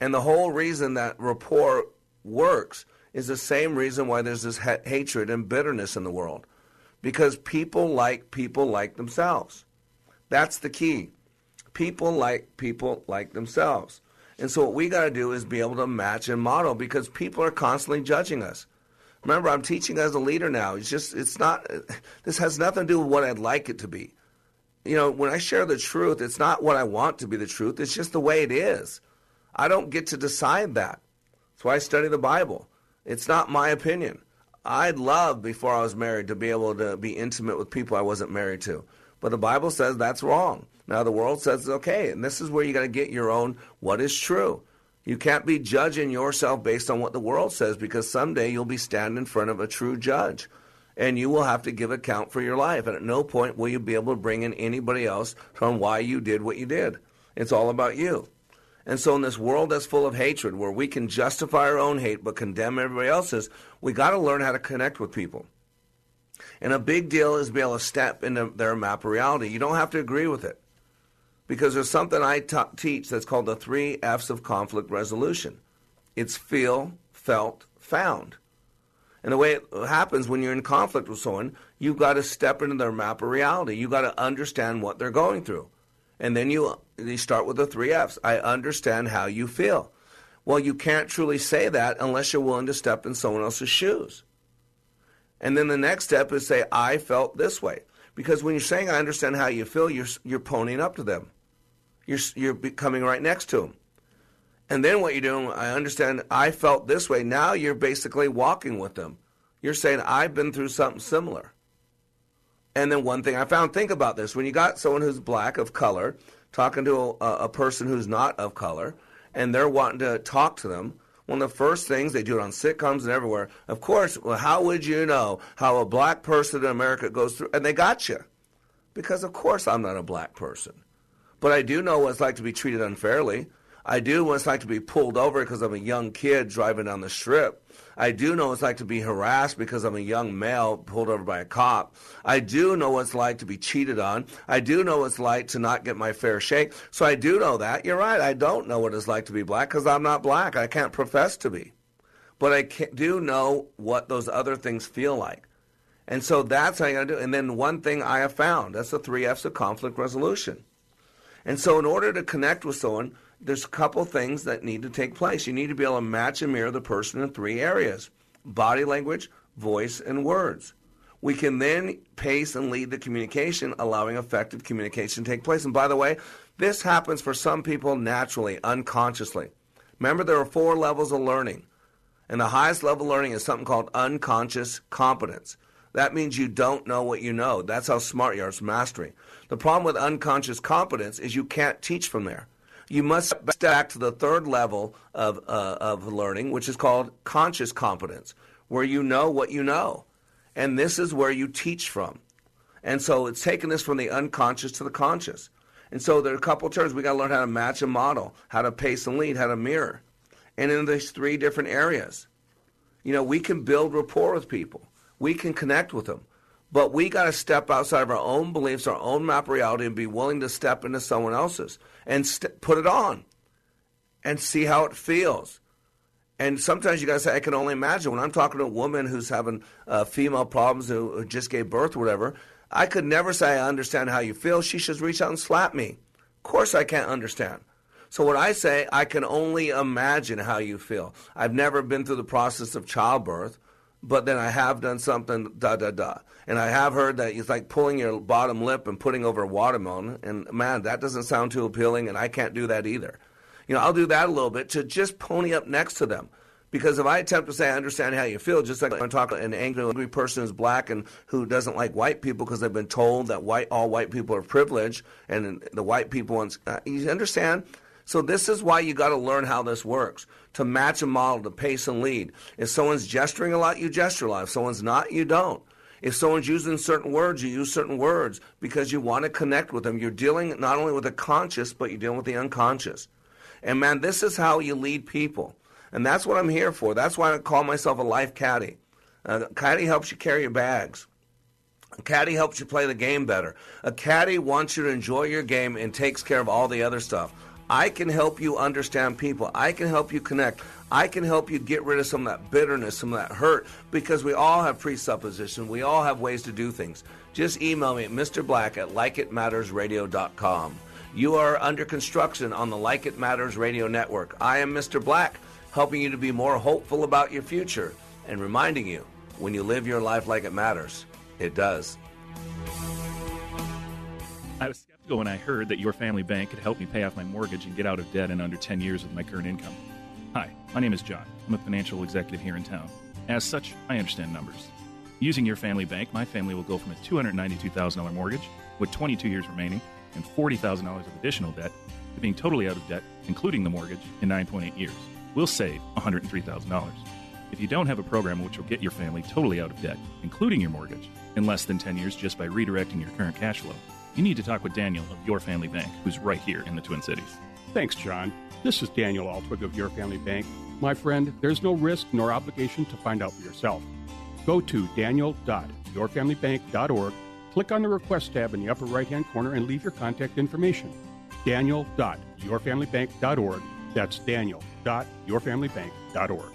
And the whole reason that rapport works is the same reason why there's this ha- hatred and bitterness in the world. Because people like people like themselves. That's the key. People like people like themselves. And so what we got to do is be able to match and model because people are constantly judging us. Remember, I'm teaching as a leader now. It's just, it's not, this has nothing to do with what I'd like it to be. You know, when I share the truth, it's not what I want to be the truth, it's just the way it is. I don't get to decide that. That's why I study the Bible. It's not my opinion. I'd love before I was married to be able to be intimate with people I wasn't married to. But the Bible says that's wrong. Now the world says it's okay, and this is where you got to get your own what is true. You can't be judging yourself based on what the world says because someday you'll be standing in front of a true judge and you will have to give account for your life. And at no point will you be able to bring in anybody else on why you did what you did. It's all about you. And so, in this world that's full of hatred, where we can justify our own hate but condemn everybody else's, we got to learn how to connect with people. And a big deal is be able to step into their map of reality. You don't have to agree with it. Because there's something I t- teach that's called the three F's of conflict resolution it's feel, felt, found. And the way it happens when you're in conflict with someone, you've got to step into their map of reality. You've got to understand what they're going through. And then you, you start with the three F's. I understand how you feel. Well, you can't truly say that unless you're willing to step in someone else's shoes. And then the next step is say, I felt this way. Because when you're saying, I understand how you feel, you're, you're ponying up to them you're, you're coming right next to them. And then what you're doing, I understand, I felt this way. Now you're basically walking with them. You're saying, I've been through something similar. And then one thing I found, think about this. When you got someone who's black of color talking to a, a person who's not of color, and they're wanting to talk to them, one of the first things they do it on sitcoms and everywhere. Of course, well, how would you know how a black person in America goes through? And they got you. Because, of course, I'm not a black person. But I do know what it's like to be treated unfairly. I do what it's like to be pulled over because I'm a young kid driving down the strip. I do know what it's like to be harassed because I'm a young male pulled over by a cop. I do know what it's like to be cheated on. I do know what it's like to not get my fair shake. So I do know that. You're right. I don't know what it's like to be black because I'm not black. I can't profess to be. But I do know what those other things feel like. And so that's how you got to do it. And then one thing I have found that's the three F's of conflict resolution. And so, in order to connect with someone, there's a couple things that need to take place. You need to be able to match and mirror the person in three areas body language, voice, and words. We can then pace and lead the communication, allowing effective communication to take place. And by the way, this happens for some people naturally, unconsciously. Remember, there are four levels of learning. And the highest level of learning is something called unconscious competence. That means you don't know what you know. That's how smart you are. It's mastery. The problem with unconscious competence is you can't teach from there. You must back to the third level of, uh, of learning, which is called conscious competence, where you know what you know. And this is where you teach from. And so it's taking this from the unconscious to the conscious. And so there are a couple terms we got to learn how to match and model, how to pace and lead, how to mirror. And in these three different areas, you know, we can build rapport with people. We can connect with them. But we got to step outside of our own beliefs, our own map reality, and be willing to step into someone else's and st- put it on and see how it feels. And sometimes you got to say, I can only imagine. When I'm talking to a woman who's having uh, female problems who, who just gave birth or whatever, I could never say, I understand how you feel. She should reach out and slap me. Of course, I can't understand. So what I say, I can only imagine how you feel. I've never been through the process of childbirth but then I have done something da da da. And I have heard that it's like pulling your bottom lip and putting over a watermelon. And man, that doesn't sound too appealing, and I can't do that either. You know, I'll do that a little bit to just pony up next to them. Because if I attempt to say I understand how you feel, just like I'm talking to an angry, angry person who's black and who doesn't like white people because they've been told that white all white people are privileged and the white people uh, you understand? So this is why you got to learn how this works to match a model, to pace and lead. If someone's gesturing a lot, you gesture a lot. If someone's not, you don't. If someone's using certain words, you use certain words because you want to connect with them. You're dealing not only with the conscious, but you're dealing with the unconscious. And man, this is how you lead people. And that's what I'm here for. That's why I call myself a life caddy. Uh, caddy helps you carry your bags. A caddy helps you play the game better. A caddy wants you to enjoy your game and takes care of all the other stuff. I can help you understand people. I can help you connect. I can help you get rid of some of that bitterness, some of that hurt, because we all have presupposition. We all have ways to do things. Just email me at Mr. Black at likeitmattersradio.com. You are under construction on the Like It Matters Radio Network. I am Mr. Black, helping you to be more hopeful about your future and reminding you when you live your life like it matters, it does. I was skeptical when I heard that your family bank could help me pay off my mortgage and get out of debt in under 10 years with my current income. Hi, my name is John. I'm a financial executive here in town. As such, I understand numbers. Using your family bank, my family will go from a $292,000 mortgage with 22 years remaining and $40,000 of additional debt to being totally out of debt, including the mortgage, in 9.8 years. We'll save $103,000. If you don't have a program which will get your family totally out of debt, including your mortgage, in less than 10 years just by redirecting your current cash flow, you need to talk with Daniel of Your Family Bank, who's right here in the Twin Cities. Thanks, John. This is Daniel Altwig of Your Family Bank. My friend, there's no risk nor obligation to find out for yourself. Go to daniel.yourfamilybank.org, click on the Request tab in the upper right hand corner, and leave your contact information. Daniel.yourfamilybank.org. That's daniel.yourfamilybank.org.